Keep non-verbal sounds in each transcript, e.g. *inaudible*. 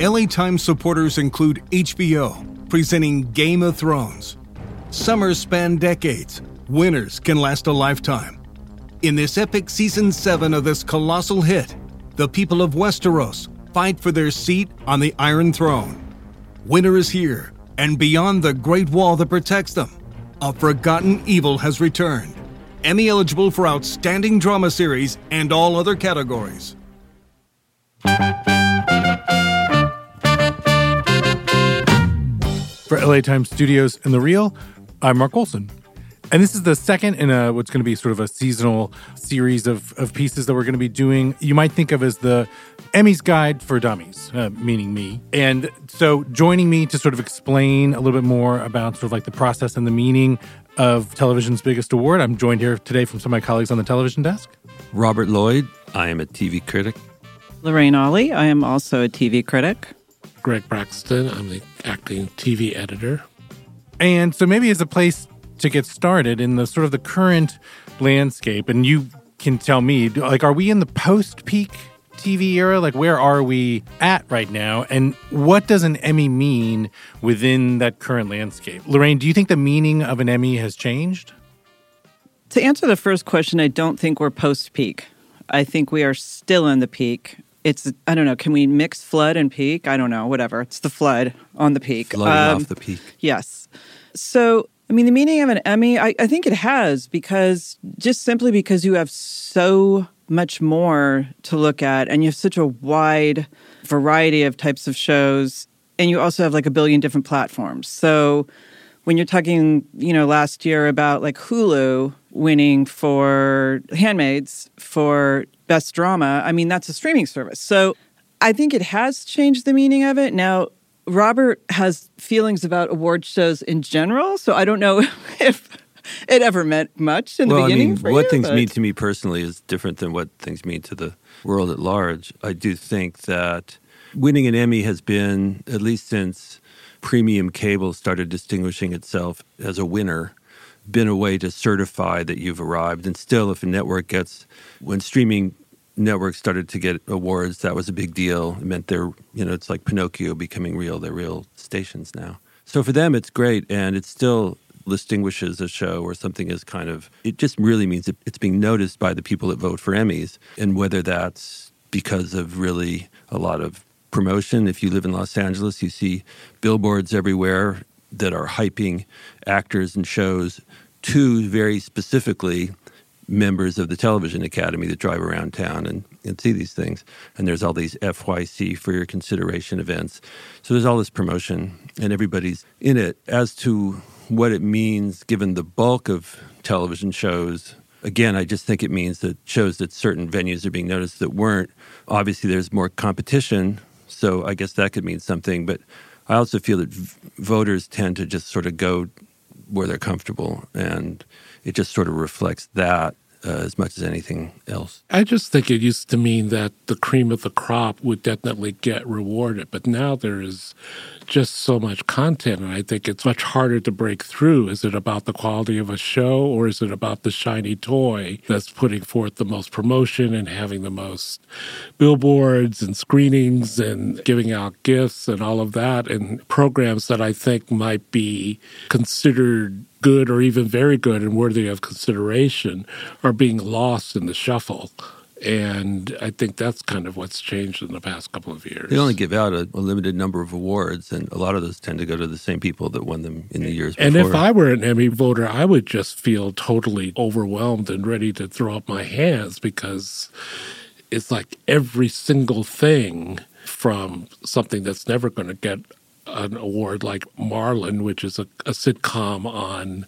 LA Times supporters include HBO, presenting Game of Thrones. Summers span decades, winters can last a lifetime. In this epic season 7 of this colossal hit, the people of Westeros fight for their seat on the Iron Throne. Winter is here, and beyond the Great Wall that protects them, a forgotten evil has returned. Emmy eligible for Outstanding Drama Series and all other categories. For LA Times Studios and The Reel, I'm Mark Olsen. And this is the second in a what's going to be sort of a seasonal series of, of pieces that we're going to be doing. You might think of as the Emmy's Guide for Dummies, uh, meaning me. And so joining me to sort of explain a little bit more about sort of like the process and the meaning of television's biggest award, I'm joined here today from some of my colleagues on the television desk. Robert Lloyd, I am a TV critic. Lorraine Ali, I am also a TV critic. Greg Braxton, I'm the acting TV editor. And so maybe as a place to get started in the sort of the current landscape, and you can tell me, like, are we in the post peak TV era? Like, where are we at right now? And what does an Emmy mean within that current landscape? Lorraine, do you think the meaning of an Emmy has changed? To answer the first question, I don't think we're post peak. I think we are still in the peak. It's, I don't know, can we mix flood and peak? I don't know, whatever. It's the flood on the peak. Flooding um, off the peak. Yes. So, I mean, the meaning of an Emmy, I, I think it has because just simply because you have so much more to look at and you have such a wide variety of types of shows and you also have like a billion different platforms. So when you're talking, you know, last year about like Hulu winning for Handmaids for best drama, I mean that's a streaming service. So I think it has changed the meaning of it. Now, Robert has feelings about award shows in general, so I don't know *laughs* if it ever meant much in well, the beginning. I mean, what you, things but... mean to me personally is different than what things mean to the world at large. I do think that winning an Emmy has been, at least since premium cable started distinguishing itself as a winner, been a way to certify that you've arrived. And still, if a network gets, when streaming networks started to get awards, that was a big deal. It meant they're, you know, it's like Pinocchio becoming real. They're real stations now. So for them, it's great. And it still distinguishes a show or something is kind of, it just really means it's being noticed by the people that vote for Emmys. And whether that's because of really a lot of promotion. If you live in Los Angeles, you see billboards everywhere that are hyping actors and shows to very specifically members of the television academy that drive around town and, and see these things. And there's all these FYC for your consideration events. So there's all this promotion and everybody's in it. As to what it means given the bulk of television shows again i just think it means that shows that certain venues are being noticed that weren't obviously there's more competition so i guess that could mean something but i also feel that v- voters tend to just sort of go where they're comfortable and it just sort of reflects that uh, as much as anything else. I just think it used to mean that the cream of the crop would definitely get rewarded, but now there is just so much content, and I think it's much harder to break through. Is it about the quality of a show, or is it about the shiny toy that's putting forth the most promotion and having the most billboards and screenings and giving out gifts and all of that, and programs that I think might be considered good or even very good and worthy of consideration are being lost in the shuffle. And I think that's kind of what's changed in the past couple of years. They only give out a, a, limited number of awards, and a lot of those tend to go to the same people that won them in the years before. And if I were an Emmy voter, I would just feel totally overwhelmed and ready to throw up my hands because it's like every single thing from something that's never going to get an award like Marlon, which is a, a sitcom on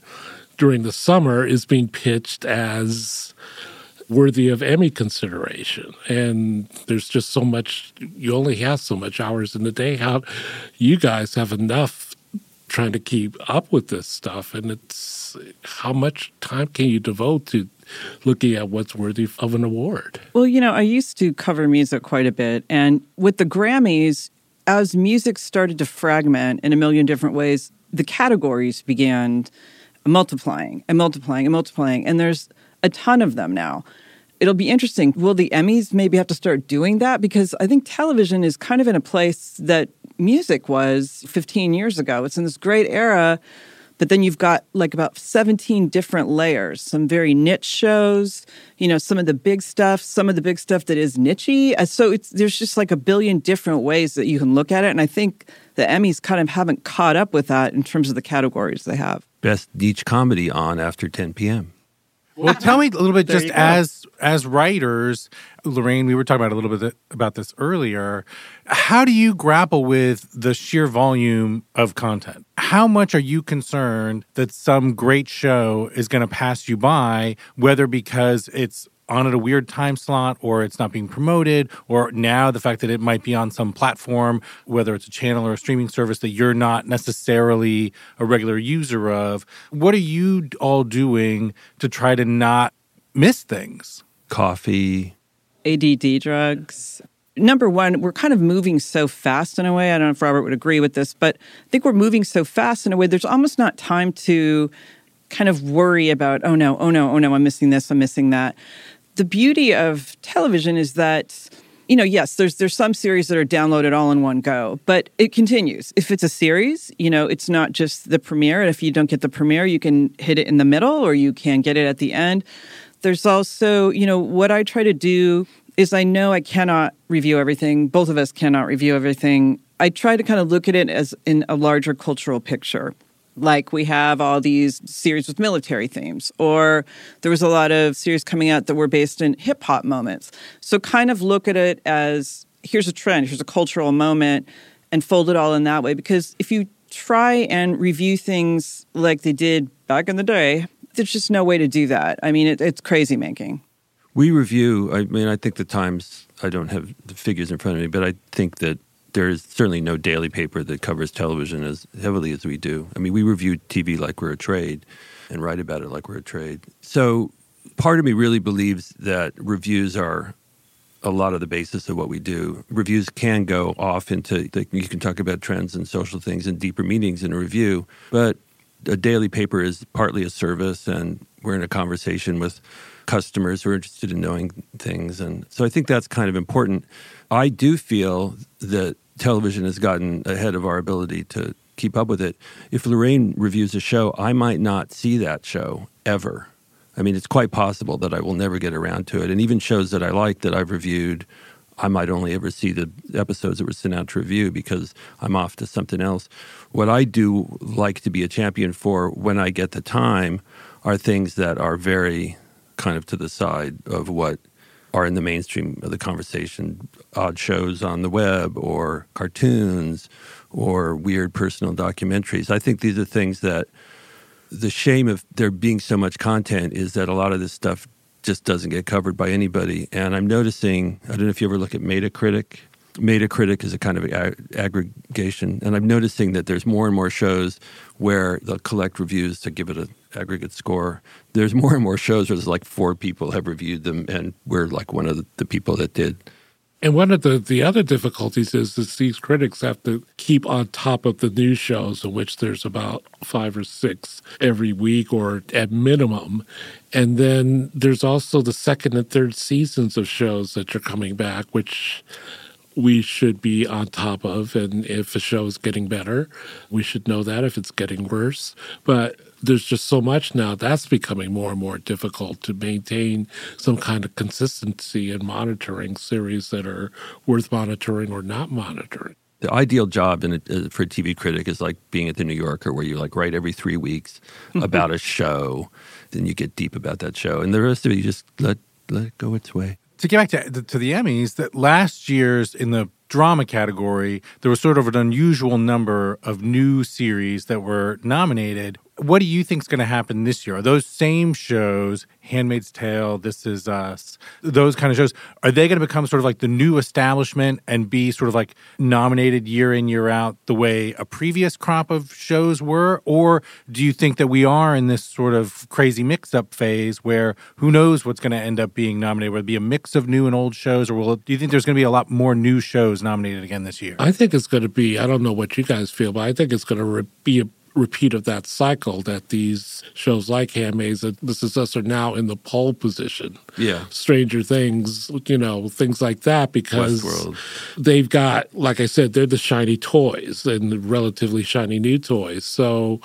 during the summer, is being pitched as worthy of Emmy consideration. And there's just so much, you only have so much hours in the day. How you guys have enough trying to keep up with this stuff. And it's how much time can you devote to looking at what's worthy of an award? Well, you know, I used to cover music quite a bit. And with the Grammys, as music started to fragment in a million different ways, the categories began multiplying and multiplying and multiplying. And there's a ton of them now. it'll be interesting. Will the Emmys maybe have to start doing that? Because I think television is kind of in a place that music was 15 years ago. It's in this great era, but then you've got like about 17 different layers, some very niche shows, you know, some of the big stuff, some of the big stuff that is nichey. Uh, so it's there's just like a billion different ways that you can look at it. And I think the Emmys kind of haven't caught up with that in terms of the categories they have. Best niche comedy on after 10 p.m. Well, tell me a little bit, just as as writers, Lorraine. We were talking about a little bit about this earlier. How do you grapple with the sheer volume of content? How much are you concerned that some great show is going to pass you by, whether because it's on at a weird time slot or it's not being promoted or now the fact that it might be on some platform whether it's a channel or a streaming service that you're not necessarily a regular user of what are you all doing to try to not miss things Coffee. ADD drugs. Number one, we're kind of moving so fast in a way. I don't know if Robert would agree with this, but I think we're moving so fast in a way there's almost not time to kind of worry about, oh no, oh no, oh no, I'm missing this, I'm missing that. The beauty of television is that you know, yes, there's there's some series that are downloaded all in one go, but it continues. If it's a series, you know, it's not just the premiere. And if you don't get the premiere, you can hit it in the middle or you can get it at the end. There's also, you know, what I try to do is I know I cannot review everything. Both of us cannot review everything. I try to kind of look at it as in a larger cultural picture. Like we have all these series with military themes, or there was a lot of series coming out that were based in hip hop moments. So kind of look at it as here's a trend, here's a cultural moment, and fold it all in that way. Because if you try and review things like they did back in the day, there's just no way to do that. I mean, it, it's crazy making. We review, I mean, I think the Times, I don't have the figures in front of me, but I think that there is certainly no daily paper that covers television as heavily as we do. I mean, we review TV like we're a trade and write about it like we're a trade. So part of me really believes that reviews are a lot of the basis of what we do. Reviews can go off into, like, you can talk about trends and social things and deeper meanings in a review, but a daily paper is partly a service and we're in a conversation with customers who are interested in knowing things. And so I think that's kind of important. I do feel that television has gotten ahead of our ability to keep up with it. If Lorraine reviews a show, I might not see that show ever. I mean, it's quite possible that I will never get around to it. And even shows that I like that I've reviewed, I might only ever see the episodes that were sent out to review because I'm off to something else. What I do like to be a champion for when I get the time are things that are very kind of to the side of what are in the mainstream of the conversation odd shows on the web or cartoons or weird personal documentaries. I think these are things that the shame of there being so much content is that a lot of this stuff just doesn't get covered by anybody. And I'm noticing, I don't know if you ever look at Metacritic. Metacritic is a kind of ag- aggregation, and I'm noticing that there's more and more shows where they'll collect reviews to give it an aggregate score. There's more and more shows where there's like four people have reviewed them, and we're like one of the, people that did. And one of the, the other difficulties is that these critics have to keep on top of the new shows, in which there's about five or six every week or at minimum. And then there's also the second and third seasons of shows that are coming back, which we should be on top of. And if a show is getting better, we should know that. If it's getting worse, but there's just so much now that's becoming more and more difficult to maintain some kind of consistency in monitoring series that are worth monitoring or not monitoring. The ideal job in a, uh, for a TV critic is like being at the New Yorker, where you like write every three weeks about a show, then you get deep about that show, and the rest of it you just let let it go its way. to get back to the, to the Emmys, that last year's in the drama category, there was sort of an unusual number of new series that were nominated. What do you think is going to happen this year? Are those same shows, Handmaid's Tale, This Is Us, those kind of shows, are they going to become sort of like the new establishment and be sort of like nominated year in, year out the way a previous crop of shows were? Or do you think that we are in this sort of crazy mix up phase where who knows what's going to end up being nominated? Will it be a mix of new and old shows, or will it, do you think there's going to be a lot more new shows nominated again this year? I think it's going to be, I don't know what you guys feel, but I think it's going to be a repeat of that cycle that these shows like Handmaids and This Is Us are now in the pole position. Yeah. Stranger Things, you know, things like that because Westworld. they've got, like I said, they're the shiny toys and relatively shiny new toys. So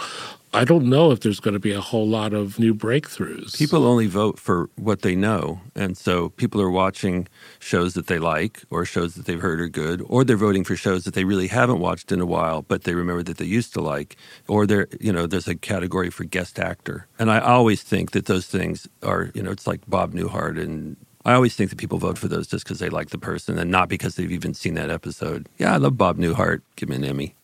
I don't know if there's going to be a whole lot of new breakthroughs. People only vote for what they know. And so people are watching shows that they like or shows that they've heard are good, or they're voting for shows that they really haven't watched in a while, but they remember that they used to like, or they're, you know, there's a category for guest actor. And I always think that those things are, you know, it's like Bob Newhart and I always think that people vote for those just because they like the person and not because they've even seen that episode. Yeah, I love Bob Newhart. Give me an Emmy.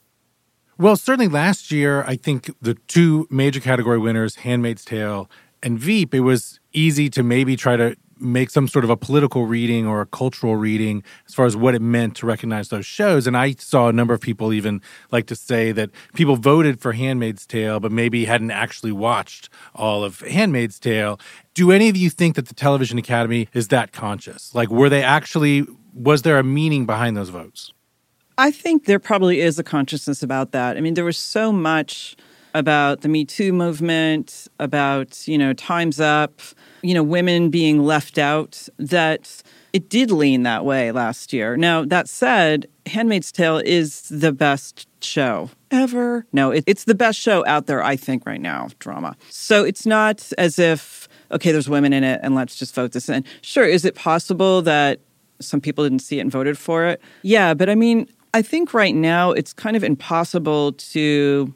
Well, certainly last year, I think the two major category winners, Handmaid's Tale and Veep, it was easy to maybe try to make some sort of a political reading or a cultural reading as far as what it meant to recognize those shows. And I saw a number of people even like to say that people voted for Handmaid's Tale, but maybe hadn't actually watched all of Handmaid's Tale. Do any of you think that the Television Academy is that conscious? Like, were they actually, was there a meaning behind those votes? I think there probably is a consciousness about that. I mean, there was so much about the Me Too movement, about, you know, Time's Up, you know, women being left out, that it did lean that way last year. Now, that said, Handmaid's Tale is the best show ever. No, it, it's the best show out there, I think, right now, drama. So it's not as if, okay, there's women in it and let's just vote this in. Sure, is it possible that some people didn't see it and voted for it? Yeah, but I mean, I think right now it's kind of impossible to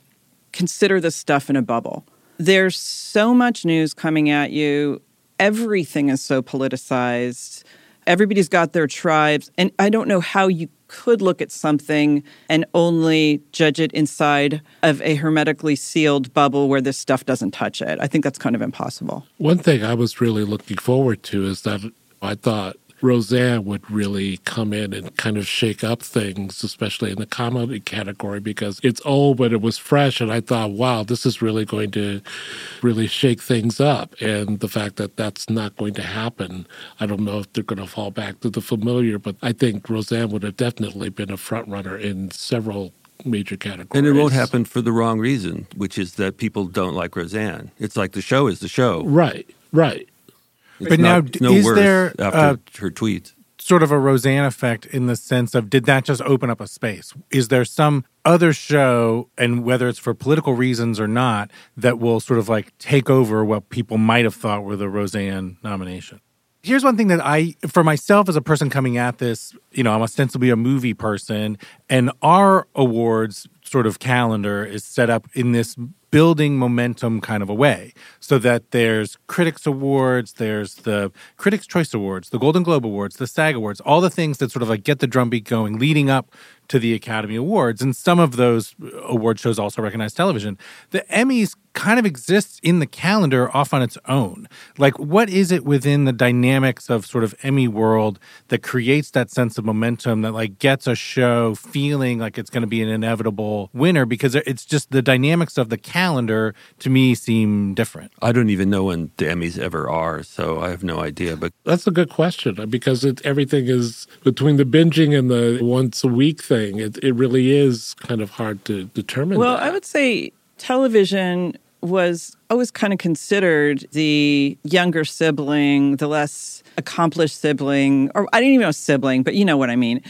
consider this stuff in a bubble. There's so much news coming at you. Everything is so politicized. Everybody's got their tribes. And I don't know how you could look at something and only judge it inside of a hermetically sealed bubble where this stuff doesn't touch it. I think that's kind of impossible. One thing I was really looking forward to is that I thought Roseanne would really come in and kind of shake up things, especially in the comedy category, because it's old, but it was fresh. And I thought, wow, this is really going to really shake things up. And the fact that that's not going to happen, I don't know if they're going to fall back to the familiar, but I think Roseanne would have definitely been a front runner in several major categories. And it won't happen for the wrong reason, which is that people don't like Roseanne. It's like the show is the show. Right, right. It's But now, not, no is there, after her tweets. sort of a Roseanne effect in the sense of did that just open up a space? Is there some other show, and whether it's for political reasons or not, that will sort of like take over what people might have thought were the Roseanne nomination? Here's one thing that I, for myself as a person coming at this, you know, I'm ostensibly a movie person, and our awards sort of calendar is set up in this building momentum kind of a way so that there's critics awards there's the critics choice awards the golden globe awards the sag awards all the things that sort of like get the drumbeat going leading up to the academy awards and some of those award shows also recognize television the emmys kind of exists in the calendar off on its own like what is it within the dynamics of sort of emmy world that creates that sense of momentum that like gets a show feeling like it's going to be an inevitable winner because it's just the dynamics of the calendar to me seem different I don't even know when the Emmys ever are, so I have no idea. But That's a good question because it, everything is between the binging and the once a week thing. It, it really is kind of hard to determine. Well, that. I would say television was always kind of considered the younger sibling, the less accomplished sibling, or I didn't even know sibling, but you know what I mean.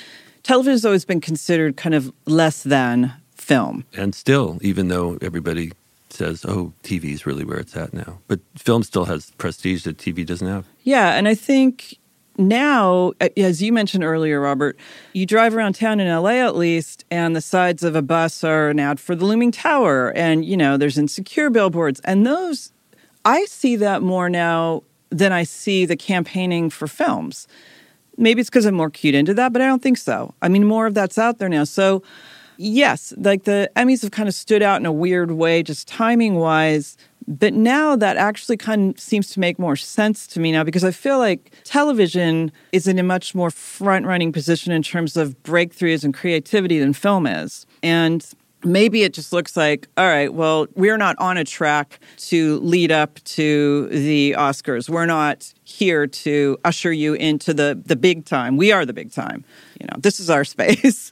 Television has always been considered kind of less than film. and still, even though everybody says, "Oh, TV is really where it's at now," but film still has prestige that TV doesn't have. Yeah, and I think now, as you mentioned earlier, Robert, you drive around town in LA at least, and the sides of a bus are an ad for the looming tower, and you know there's insecure billboards, and those I see that more now than I see the campaigning for films. Maybe it's because I'm more cued into that, but I don't think so. I mean, more of that's out there now. So, yes, like the Emmys have kind of stood out in a weird way, just timing wise. But now that actually kind of seems to make more sense to me now because I feel like television is in a much more front running position in terms of breakthroughs and creativity than film is. And maybe it just looks like, all right, well, we're not on a track to lead up to the Oscars. We're not here to usher you into the, the big time. We are the big time. You know, this is our *laughs* space.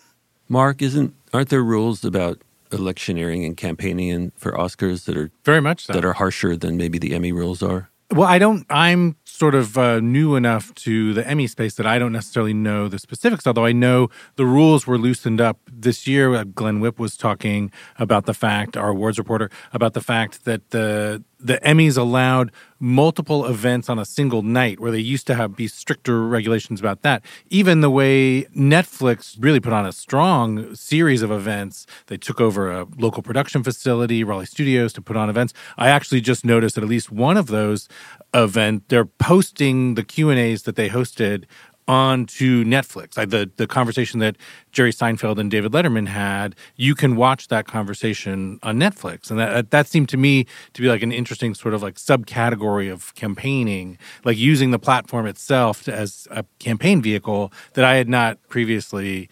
Mark, isn't aren't there rules about electioneering and campaigning in, for Oscars that are Very much so. that are harsher than maybe the Emmy rules are. Well, I don't. I'm sort of uh, new enough to the Emmy space that I don't necessarily know the specifics. Although I know the rules were loosened up this year. Uh, Glenn Whipp was talking about the fact, our awards reporter, about the fact that the the Emmys allowed multiple events on a single night, where they used to have be stricter regulations about that. Even the way Netflix really put on a strong series of events, they took over a local production facility, Raleigh Studios, to put on events. I actually just noticed that at least one of those event, they're posting the Q and A's that they hosted onto Netflix. Like the the conversation that Jerry Seinfeld and David Letterman had, you can watch that conversation on Netflix, and that that seemed to me to be like an interesting sort of like subcategory of campaigning, like using the platform itself as a campaign vehicle that I had not previously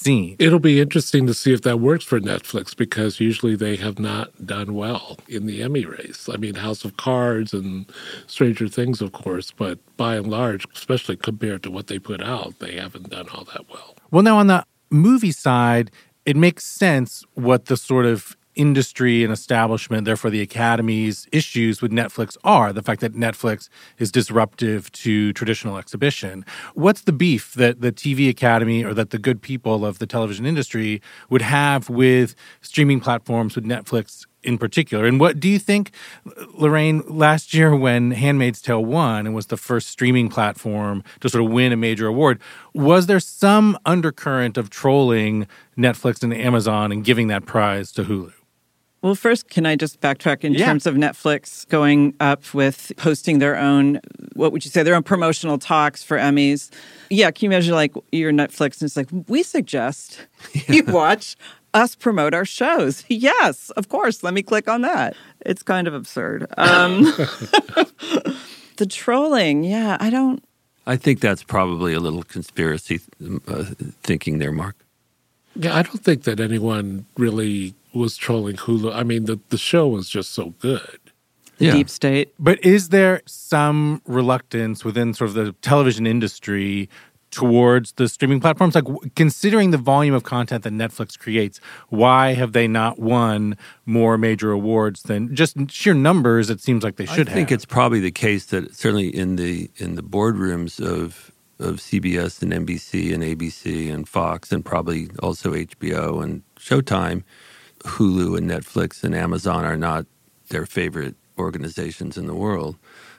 seen. It'll be interesting to see if that works for Netflix because usually they have not done well in the Emmy race. I mean, House of Cards and Stranger Things, of course, but by and large, especially compared to what they put out, they haven't done all that well. Well, now on the movie side, it makes sense what the sort of industry and establishment, therefore the Academy's issues with Netflix are the fact that Netflix is disruptive to traditional exhibition. What's the beef that the TV Academy or that the good people of the television industry would have with streaming platforms, with Netflix in particular. And what do you think, Lorraine, last year when Handmaid's Tale won and was the first streaming platform to sort of win a major award, was there some undercurrent of trolling Netflix and Amazon and giving that prize to Hulu? Well, first, can I just backtrack in Yeah. terms of Netflix going up with posting their own, what would you say, their own promotional talks for Emmys? Yeah, can you imagine like your Netflix and it's like, we suggest *laughs* you watch us promote our shows. *laughs* Yes, of course. Let me click on that. It's kind of absurd. *laughs* Um, the trolling, yeah, I don't. I think that's probably a little conspiracy uh, thinking there, Mark. Yeah, I don't think that anyone really was trolling Hulu. I mean, the, the show was just so good. The Yeah. deep state. But is there some reluctance within sort of the television industry towards the streaming platforms? Like, w- considering the volume of content that Netflix creates, why have they not won more major awards than just sheer numbers? It seems like they should have I think have. it's probably the case that certainly in the in the boardrooms of of CBS and NBC and ABC and Fox and probably also HBO and Showtime, Hulu and Netflix and Amazon are not their favorite organizations in the world.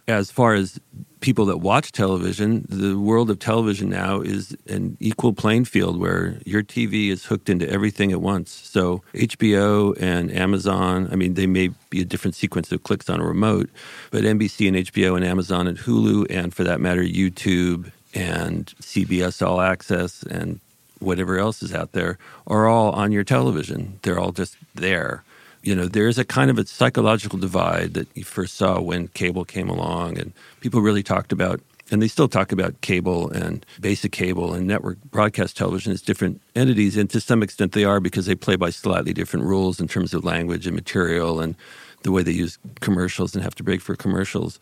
As far as people that watch television, the world of television now is an equal playing field where your TV is hooked into everything at once. So HBO and Amazon, I mean, they may be a different sequence of clicks on a remote, but NBC and HBO and Amazon and Hulu, and for that matter, YouTube and CBS All Access and whatever else is out there are all on your television. They're all just there. You know, there's a kind of a psychological divide that you first saw when cable came along, and people really talked about, and they still talk about cable and basic cable and network broadcast television as different entities. And to some extent, they are because they play by slightly different rules in terms of language and material and the way they use commercials and have to break for commercials.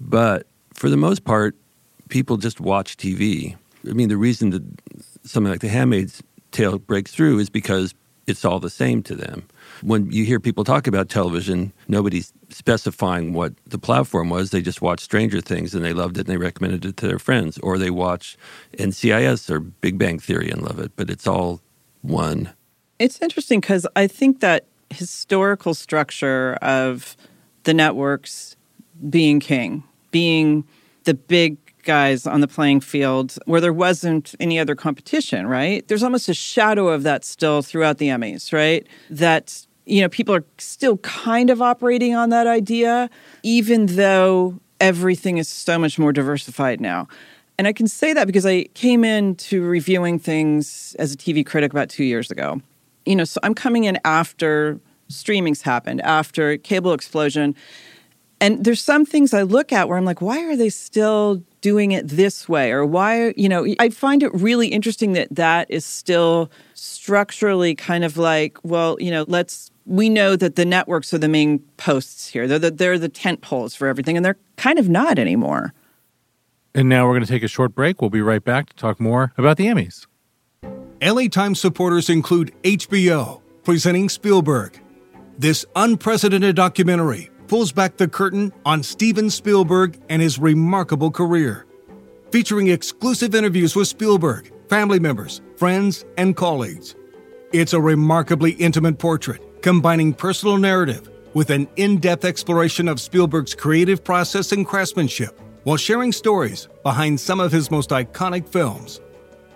But for the most part, people just watch TV. I mean, the reason that something like The Handmaid's Tale breaks through is because it's all the same to them. When you hear people talk about television, nobody's specifying what the platform was. They just watched Stranger Things and they loved it and they recommended it to their friends, or they watch NCIS or Big Bang Theory and love it. But it's all one. It's interesting because I think that historical structure of the networks being king, being the big guys on the playing field where there wasn't any other competition, right? There's almost a shadow of that still throughout the Emmys, right? That, you know, people are still kind of operating on that idea, even though everything is so much more diversified now. And I can say that because I came into reviewing things as a TV critic about two years ago. You know, so I'm coming in after streaming's happened, after cable explosion. And there's some things I look at where I'm like, why are they still doing it this way? Or why, you know, I find it really interesting that that is still structurally kind of like, well, you know, let's, we know that the networks are the main posts here. They're the, they're the tent poles for everything, and they're kind of not anymore. and now we're going to take a short break. We'll be right back to talk more about the Emmys. LA Times supporters include HBO, presenting Spielberg. This unprecedented documentary pulls back the curtain on Steven Spielberg and his remarkable career, featuring exclusive interviews with Spielberg, family members, friends, and colleagues. It's a remarkably intimate portrait, combining personal narrative with an in depth exploration of Spielberg's creative process and craftsmanship, while sharing stories behind some of his most iconic films.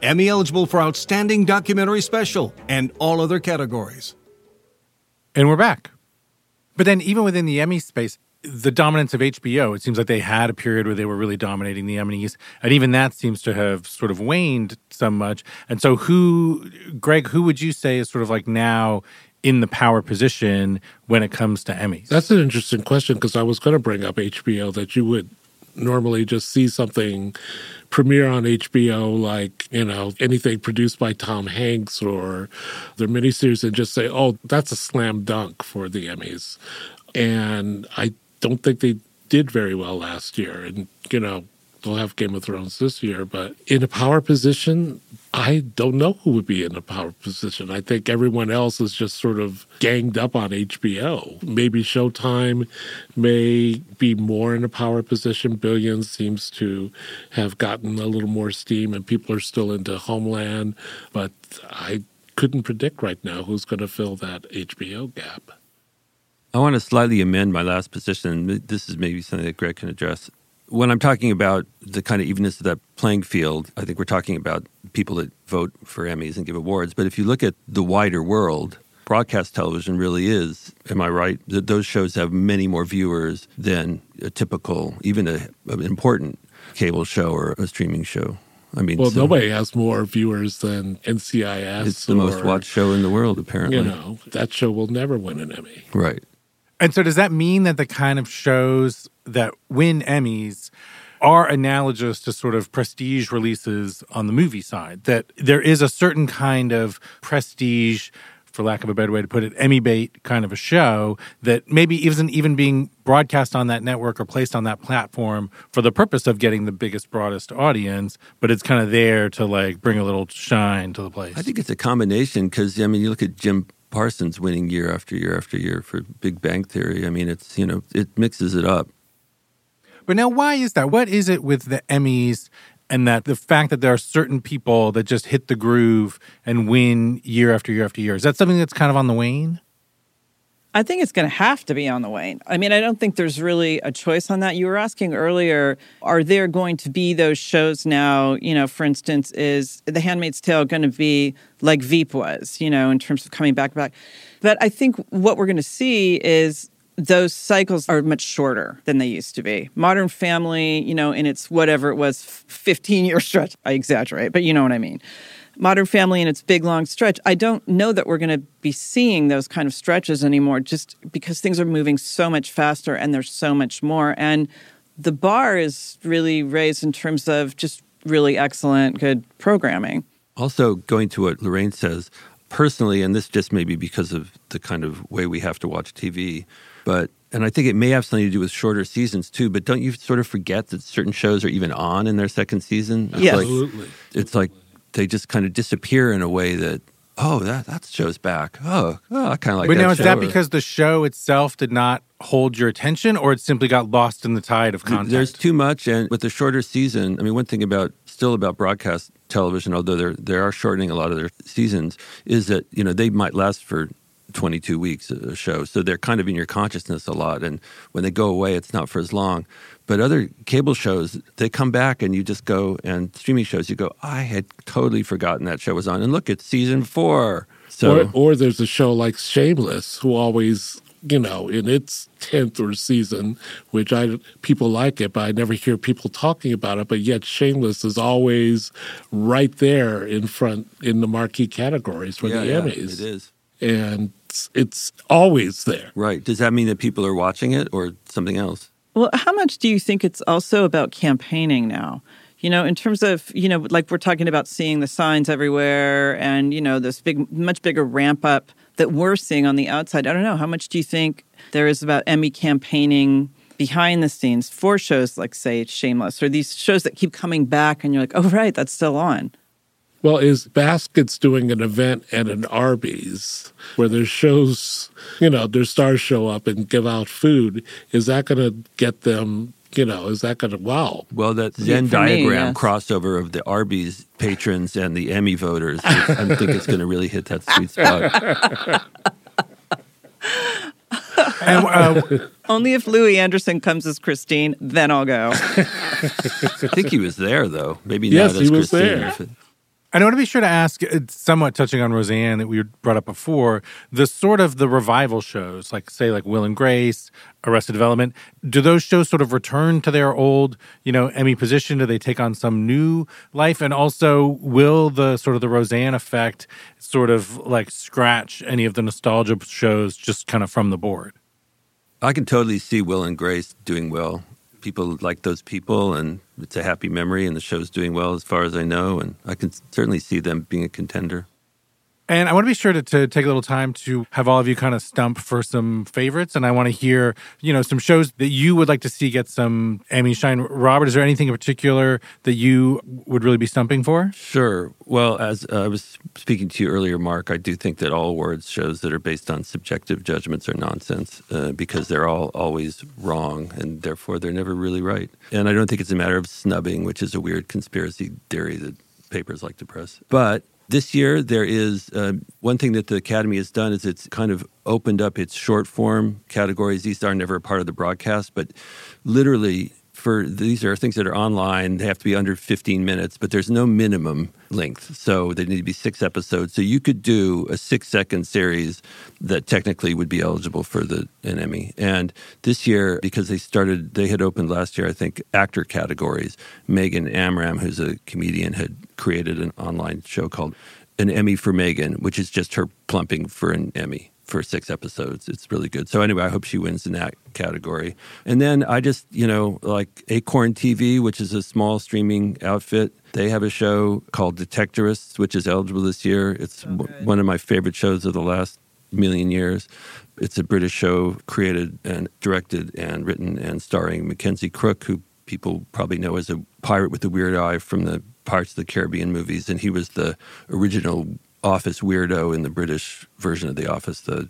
Emmy eligible for Outstanding Documentary Special and all other categories. And we're back. But then, even within the Emmy space, the dominance of HBO, it seems like they had a period where they were really dominating the Emmys. And even that seems to have sort of waned so much. And so, who, Greg, who would you say is sort of like now in the power position when it comes to Emmys? That's an interesting question because I was going to bring up HBO that you would normally just see something premiere on HBO, like, you know, anything produced by Tom Hanks or their miniseries, and just say, oh, that's a slam dunk for the Emmys. And I don't think they did very well last year. And, you know, they'll have Game of Thrones this year, but in a power position, I don't know who would be in a power position. I think everyone else is just sort of ganged up on HBO. Maybe Showtime may be more in a power position. Billions seems to have gotten a little more steam, and people are still into Homeland, but I couldn't predict right now who's going to fill that HBO gap. I want to slightly amend my last position. This is maybe something that Greg can address when I'm talking about the kind of evenness of that playing field, I think we're talking about people that vote for Emmys and give awards. But if you look at the wider world, broadcast television really is, am I right? That those shows have many more viewers than a typical, even a, an important cable show or a streaming show. I mean, well, so nobody has more viewers than NCIS. It's the or, most watched show in the world, apparently. You know, that show will never win an Emmy. Right. And so, does that mean that the kind of shows that win Emmys are analogous to sort of prestige releases on the movie side? That there is a certain kind of prestige, for lack of a better way to put it, Emmy bait kind of a show that maybe isn't even being broadcast on that network or placed on that platform for the purpose of getting the biggest, broadest audience, but it's kind of there to like bring a little shine to the place. I think it's a combination because, I mean, you look at Jim Parsons winning year after year after year for Big Bang Theory. I mean, it's, you know, it mixes it up. But now, why is that? What is it with the Emmys and that the fact that there are certain people that just hit the groove and win year after year after year? Is that something that's kind of on the wane? I think it's going to have to be on the wane. I mean, I don't think there's really a choice on that. You were asking earlier, are there going to be those shows now? You know, for instance, is The Handmaid's Tale going to be like Veep was, you know, in terms of coming back back? But I think what we're going to see is those cycles are much shorter than they used to be. Modern Family, you know, in its whatever it was, 15 year stretch, I exaggerate, but you know what I mean Modern Family and its big long stretch, I don't know that we're going to be seeing those kind of stretches anymore just because things are moving so much faster and there's so much more. And the bar is really raised in terms of just really excellent, good programming. Also, going to what Lorraine says, personally, and this just may be because of the kind of way we have to watch TV, but and I think it may have something to do with shorter seasons too. But don't you sort of forget that certain shows are even on in their second season? It's yes. like, absolutely. It's like they just kind of disappear in a way that oh that that show's back oh, oh I kind of like. That. But that now is show. that because the show itself did not hold your attention, or it simply got lost in the tide of content? There's too much, and with the shorter season, I mean, one thing about still about broadcast television, although they're they are shortening a lot of their seasons, is that you know they might last for 22 weeks a show. So they're kind of in your consciousness a lot. And when they go away, it's not for as long. But other cable shows, they come back and you just go, and streaming shows, you go, I had totally forgotten that show was on. And look, it's season four. So, or, or there's a show like Shameless, who always, you know, in its 10th or season, which I people like it, but I never hear people talking about it. But yet, Shameless is always right there in front in the marquee categories for yeah, the yeah, Emmys. It is. And it's, it's always there. Right. Does that mean that people are watching it or something else? Well, how much do you think it's also about campaigning now? You know, in terms of, you know, like we're talking about seeing the signs everywhere and, you know, this big, much bigger ramp up that we're seeing on the outside. I don't know. How much do you think there is about Emmy campaigning behind the scenes for shows like, say, Shameless or these shows that keep coming back and you're like, oh, right, that's still on? Well, is Baskets doing an event at an Arby's where their shows, you know, their stars show up and give out food? Is that going to get them, you know, is that going to, wow. Well, that Yeah, Venn for me, diagram yes. crossover of the Arby's patrons and the Emmy voters, I think it's going to really hit that sweet spot. *laughs* And uh, Only if Louie Anderson comes as Christine, then I'll go. *laughs* I think he was there, though. Maybe Yes, not as he was Christine. there. I want to be sure to ask, uh, somewhat touching on Roseanne that we brought up before, the sort of the revival shows, like say like Will and Grace, Arrested Development, do those shows sort of return to their old, you know, Emmy position? Do they take on some new life? And also, will the sort of the Roseanne effect sort of like scratch any of the nostalgia shows just kind of from the board? I can totally see Will and Grace doing well. People like those people, and it's a happy memory, and the show's doing well as far as I know. And I can certainly see them being a contender. And I want to be sure to, to take a little time to have all of you kind of stump for some favorites. And I want to hear, you know, some shows that you would like to see get some Emmy shine. Robert, is there anything in particular that you would really be stumping for? Sure. Well, as uh, I was speaking to you earlier, Mark, I do think that all awards shows that are based on subjective judgments are nonsense uh, because they're all always wrong and therefore they're never really right. And I don't think it's a matter of snubbing, which is a weird conspiracy theory that papers like to press. But this year, there is uh, one thing that the Academy has done is it's kind of opened up its short form categories. These are never a part of the broadcast, but literally for these are things that are online. They have to be under 15 minutes, but there's no minimum length. So they need to be six episodes. So you could do a six second series that technically would be eligible for the an Emmy. And this year, because they started, they had opened last year, I think, actor categories. Megan Amram, who's a comedian, had created an online show called An Emmy for Megan, which is just her plumping for an Emmy for six episodes. It's really good. So anyway, I hope she wins in that category. And then I just, you know, like Acorn TV, which is a small streaming outfit. They have a show called Detectorists, which is eligible this year. It's oh, w- one of my favorite shows of the last million years. It's a British show created and directed and written and starring Mackenzie Crook, who people probably know as a pirate with a weird eye from the Pirates of the Caribbean movies. And he was the original Office weirdo in the British version of The Office, the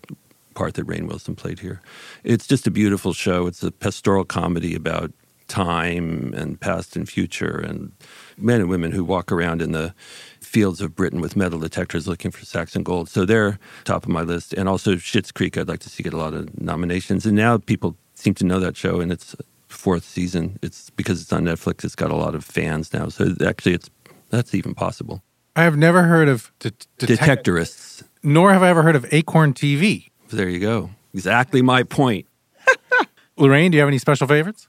part that Rainn Wilson played here. It's just a beautiful show. It's a pastoral comedy about time and past and future and men and women who walk around in the fields of Britain with metal detectors looking for Saxon gold. So they're top of my list. And also Schitt's Creek, I'd like to see get a lot of nominations. And now people seem to know that show and it's fourth season. It's because it's on Netflix. It's got a lot of fans now. So actually it's that's even possible. I have never heard of det- detect- Detectorists. nor have I ever heard of Acorn TV. There you go. Exactly my point. *laughs* Lorraine, do you have any special favorites?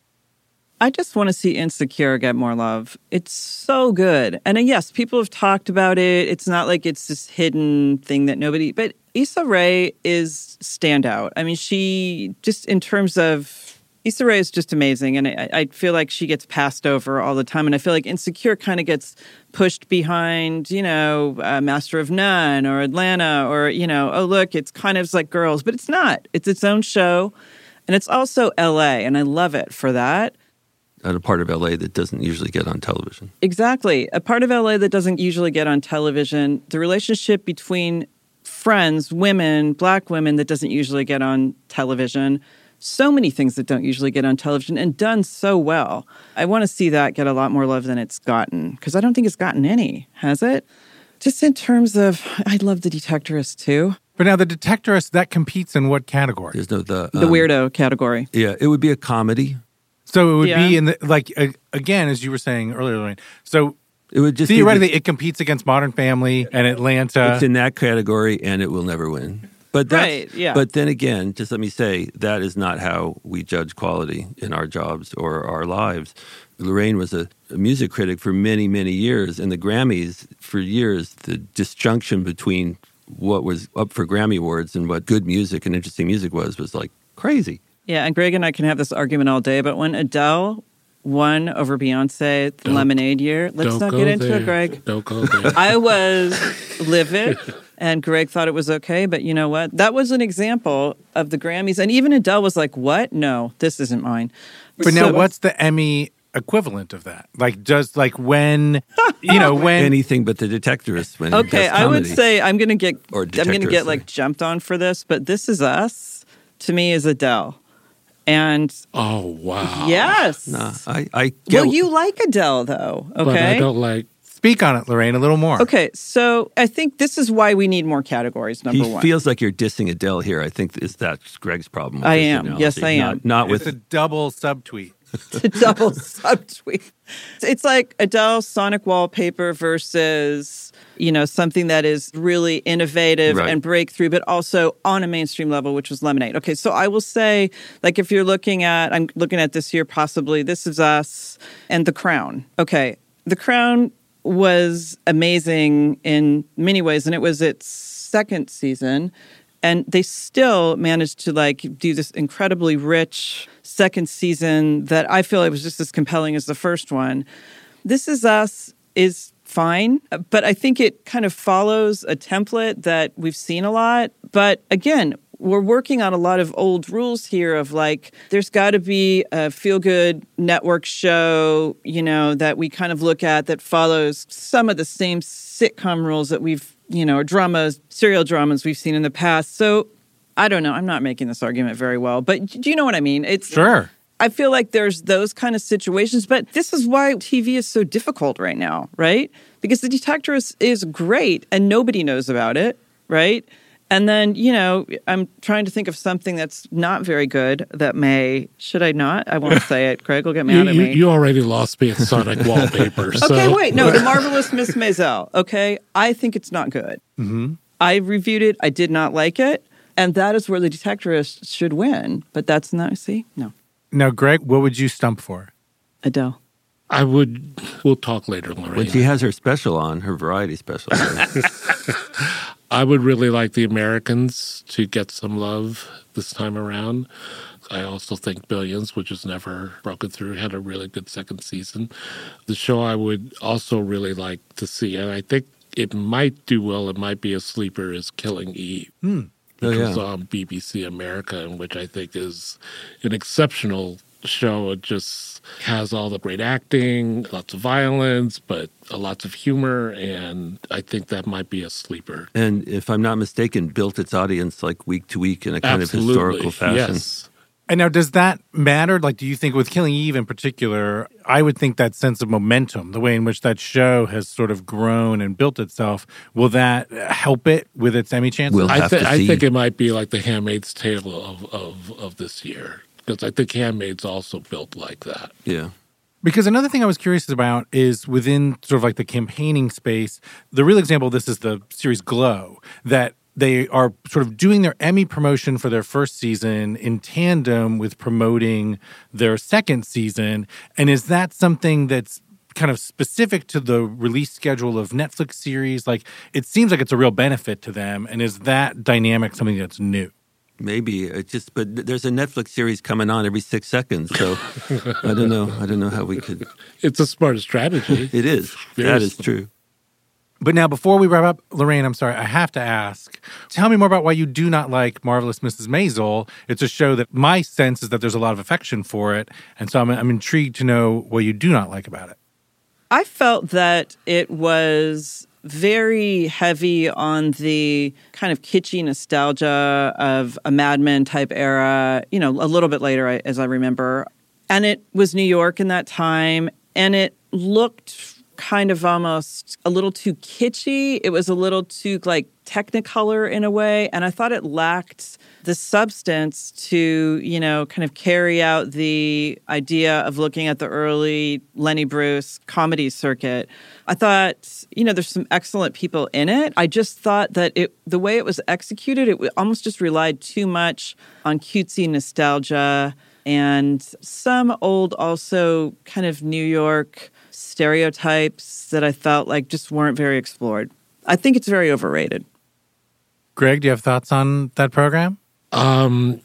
I just want to see Insecure get more love. It's so good. And uh, yes, people have talked about it. It's not like it's this hidden thing that nobody, but Issa Rae is standout. I mean, she just in terms of Issa Rae is just amazing. And I, I feel like she gets passed over all the time. And I feel like Insecure kind of gets pushed behind, you know, uh, Master of None or Atlanta or, you know, oh, look, it's kind of like girls, but it's not. It's its own show. And it's also LA. And I love it for that. At a part of LA that doesn't usually get on television. Exactly. A part of LA that doesn't usually get on television, the relationship between friends, women, black women that doesn't usually get on television. So many things that don't usually get on television and done so well. I want to see that get a lot more love than it's gotten because I don't think it's gotten any, has it? Just in terms of, I love the detectorist too, But now the detectorist that competes in what category? There's no the the um, weirdo category. Yeah, it would be a comedy. So it would Yeah. be in the like uh, again, as you were saying earlier, Lorraine. So It would just be theoretically, the- it competes against Modern Family and Atlanta. it's in that category, and it will never win. But that's, Right, yeah. But then again, just let me say that is not how we judge quality in our jobs or our lives. Lorraine was a, a music critic for many, many years, and the Grammys for years. The disjunction between what was up for Grammy awards and what good music and interesting music was was like crazy. Yeah, and Greg and I can have this argument all day, but when Adele won over Beyonce the Lemonade year, let's Don't get into there. it, Greg. Don't go there. I was livid, *laughs* and Greg thought it was okay, but you know what? That was an example of the Grammys, and even Adele was like, "What? No, this isn't mine." but now, what's the Emmy equivalent of that? Like, does like when you know *laughs* when Anything but the detectorist when he Okay, I would say I'm going to get Or I'm going to get like jumped on for this, but this is us to me is Adele. And Oh wow. yes. Nah, I, I get well, you like Adele though, okay? But I don't like speak on it, Lorraine, a little more. Okay, so I think this is why we need more categories. Number he one, feels like you're dissing Adele here. I think is that's Greg's problem. with I am. analogy. Yes, I am. Not, It's with a double subtweet. *laughs* to double *laughs* subtweet. It's like Adele Sonic wallpaper versus you know something that is really innovative Right. and breakthrough, but also on a mainstream level, which was Lemonade. Okay, so I will say, like, if you're looking at, I'm looking at this year, possibly This Is Us and The Crown. Okay, The Crown was amazing in many ways, and it was its second season and they still managed to like do this incredibly rich second season that I feel it was just as compelling as the first one. This is us is fine, but I think it kind of follows a template that we've seen a lot. But again, we're working on a lot of old rules here of like there's got to be a feel good network show, you know, that we kind of look at that follows some of the same sitcom rules that we've, you know, or dramas, serial dramas we've seen in the past. So I don't know. I'm not making this argument very well, but do you know what I mean? It's Sure. I feel like there's those kind of situations, but this is why TV is so difficult right now, right? Because the Detectorists, is great and nobody knows about it, right? And then, you know, I'm trying to think of something that's not very good that may, should I not? I won't say it. Greg will get you, mad at you, me. you already lost me at Sonic *laughs* Wallpaper. so Okay, wait. No, *laughs* The Marvelous Miss Maisel. Okay. I think it's not good. Mm-hmm. I reviewed it. I did not like it. And that is where the Detectorists should win. But that's not, see? No. Now, Greg, what would you stump for? Adele. I would. We'll talk later, when she has her special on, her variety special. *laughs* I would really like the Americans to get some love this time around. I also think Billions, which has never broken through, had a really good second season. The show I would also really like to see, and I think it might do well, it might be a sleeper, is Killing Eve, hmm. Oh, which yeah. was on BBC America, and which I think is an exceptional show. It just has all the great acting, lots of violence, but lots of humor, and I think that might be a sleeper. and if I'm not mistaken, built its audience like week to week in a kind Absolutely. of historical fashion. Yes. And now, does that matter? Like, do you think with Killing Eve in particular, I would think that sense of momentum, the way in which that show has sort of grown and built itself, will that help it with its Emmy chances? Will- I, have thi- to I think it might be like the Handmaid's Tale of, of, of this year. Because I think Handmaid's also built like that. Yeah. Because another thing I was curious about is within sort of like the campaigning space, the real example of this is the series Glow, that they are sort of doing their Emmy promotion for their first season in tandem with promoting their second season. And is that something that's kind of specific to the release schedule of Netflix series? Like, it seems like it's a real benefit to them. And is that dynamic something that's new? Maybe it just, but there's a Netflix series coming on every six seconds, so *laughs* I don't know. I don't know how we could. It's a smart strategy. *laughs* It is. Very that is smart. true. But now, before we wrap up, Lorraine, I'm sorry, I have to ask. Tell me more about why you do not like Marvelous Mrs. Maisel. It's a show that my sense is that there's a lot of affection for it, and so I'm, I'm intrigued to know what you do not like about it. I felt that it was very heavy on the kind of kitschy nostalgia of a Mad Men type era, you know, a little bit later, as I remember. And it was New York in that time, and it looked kind of almost a little too kitschy. It was a little too like technicolor in a way, and I thought it lacked the substance to, you know, kind of carry out the idea of looking at the early Lenny Bruce comedy circuit. I thought, you know, there's some excellent people in it. I just thought that it the way it was executed, it almost just relied too much on cutesy nostalgia and some old also kind of New York stereotypes that I felt like just weren't very explored. I think it's very overrated. Greg, do you have thoughts on that program? Um,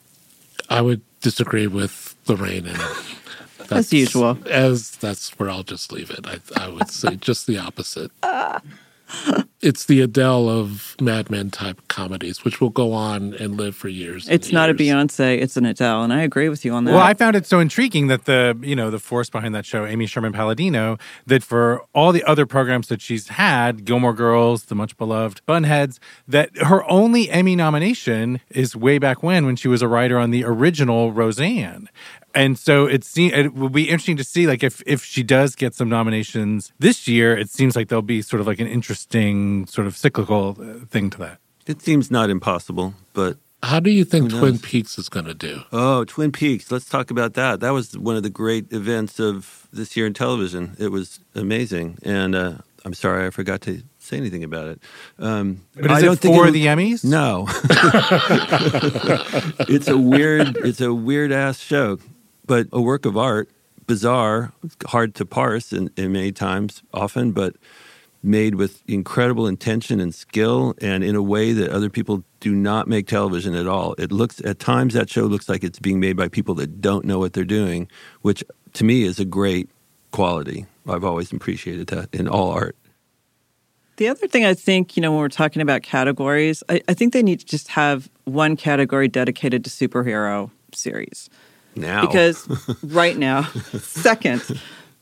I would disagree with Lorraine. And *laughs* that's, usual. As that's where I'll just leave it. I, I would say just the opposite. *laughs* *laughs* it's the Adele of Mad Men type comedies, which will go on and live for years. and It's not a. Beyonce, it's an Adele, and I agree with you on that. Well, I found it so intriguing that the you know the force behind that show, Amy Sherman Palladino, that for all the other programs that she's had, Gilmore Girls, the much beloved Bunheads, that her only Emmy nomination is way back when when she was a writer on the original Roseanne. And so it seems it will be interesting to see like if if she does get some nominations this year, it seems like there'll be sort of like an interesting sort of cyclical uh, thing to that. It seems not impossible, but How do you think Twin? Peaks is going to do? oh, Twin Peaks. Let's talk about that. That was one of the great events of this year in television. It was amazing, and uh, I'm sorry I forgot to say anything about it. Um, But I is don't it think for it'll- the Emmys? No, *laughs* it's a weird, it's a weird ass show, but a work of art. Bizarre, hard to parse, in, in many times, often, but made with incredible intention and skill, and in a way that other people do not make television at all. It looks at times that show looks like it's being made by people that don't know what they're doing, which to me is a great quality. I've always appreciated that in all art. The other thing I think, you know, when we're talking about categories, I, I think they need to just have one category dedicated to superhero series. Now, Because *laughs* right now, second,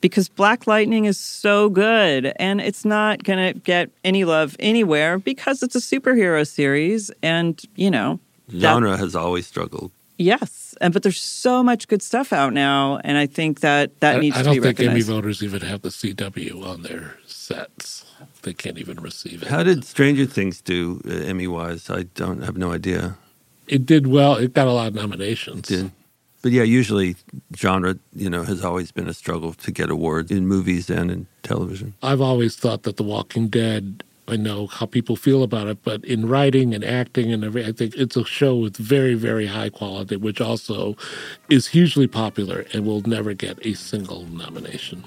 because Black Lightning is so good and it's not going to get any love anywhere because it's a superhero series. And, you know, that- genre has always struggled. yes. And, but there's so much good stuff out now. And I think that that I, needs I to don't be think Emmy voters even have the CW on their sets. They can't even receive it. How did Stranger Things do uh, Emmy wise? I don't have no idea. it did well. It got a lot of nominations. Did but yeah, usually genre you know has always been a struggle to get awards in movies and in television. I've always thought that The Walking Dead. I know how people feel about it, but in writing and acting and everything, I think it's a show with very, very high quality, which also is hugely popular and will never get a single nomination.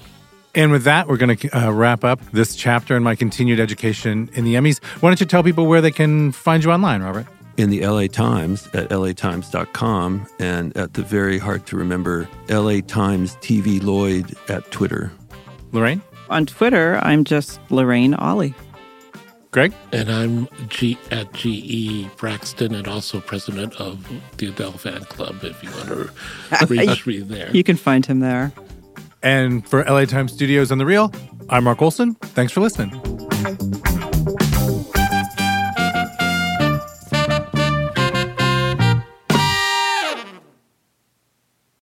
And with that, we're going to uh, wrap up this chapter in my continued education in the Emmys. Why don't you tell people where they can find you online, Robert? In the LA Times at latimes.com and at the very hard to remember LA Times TV Lloyd at Twitter. Lorraine? On Twitter, I'm just Lorraine Ali. Greg? And I'm G at GE Braxton and also president of the Adele Fan Club if you want to *laughs* reach me there. You can find him there. And for LA Times Studios on the Reel, I'm Mark Olsen. Thanks for listening.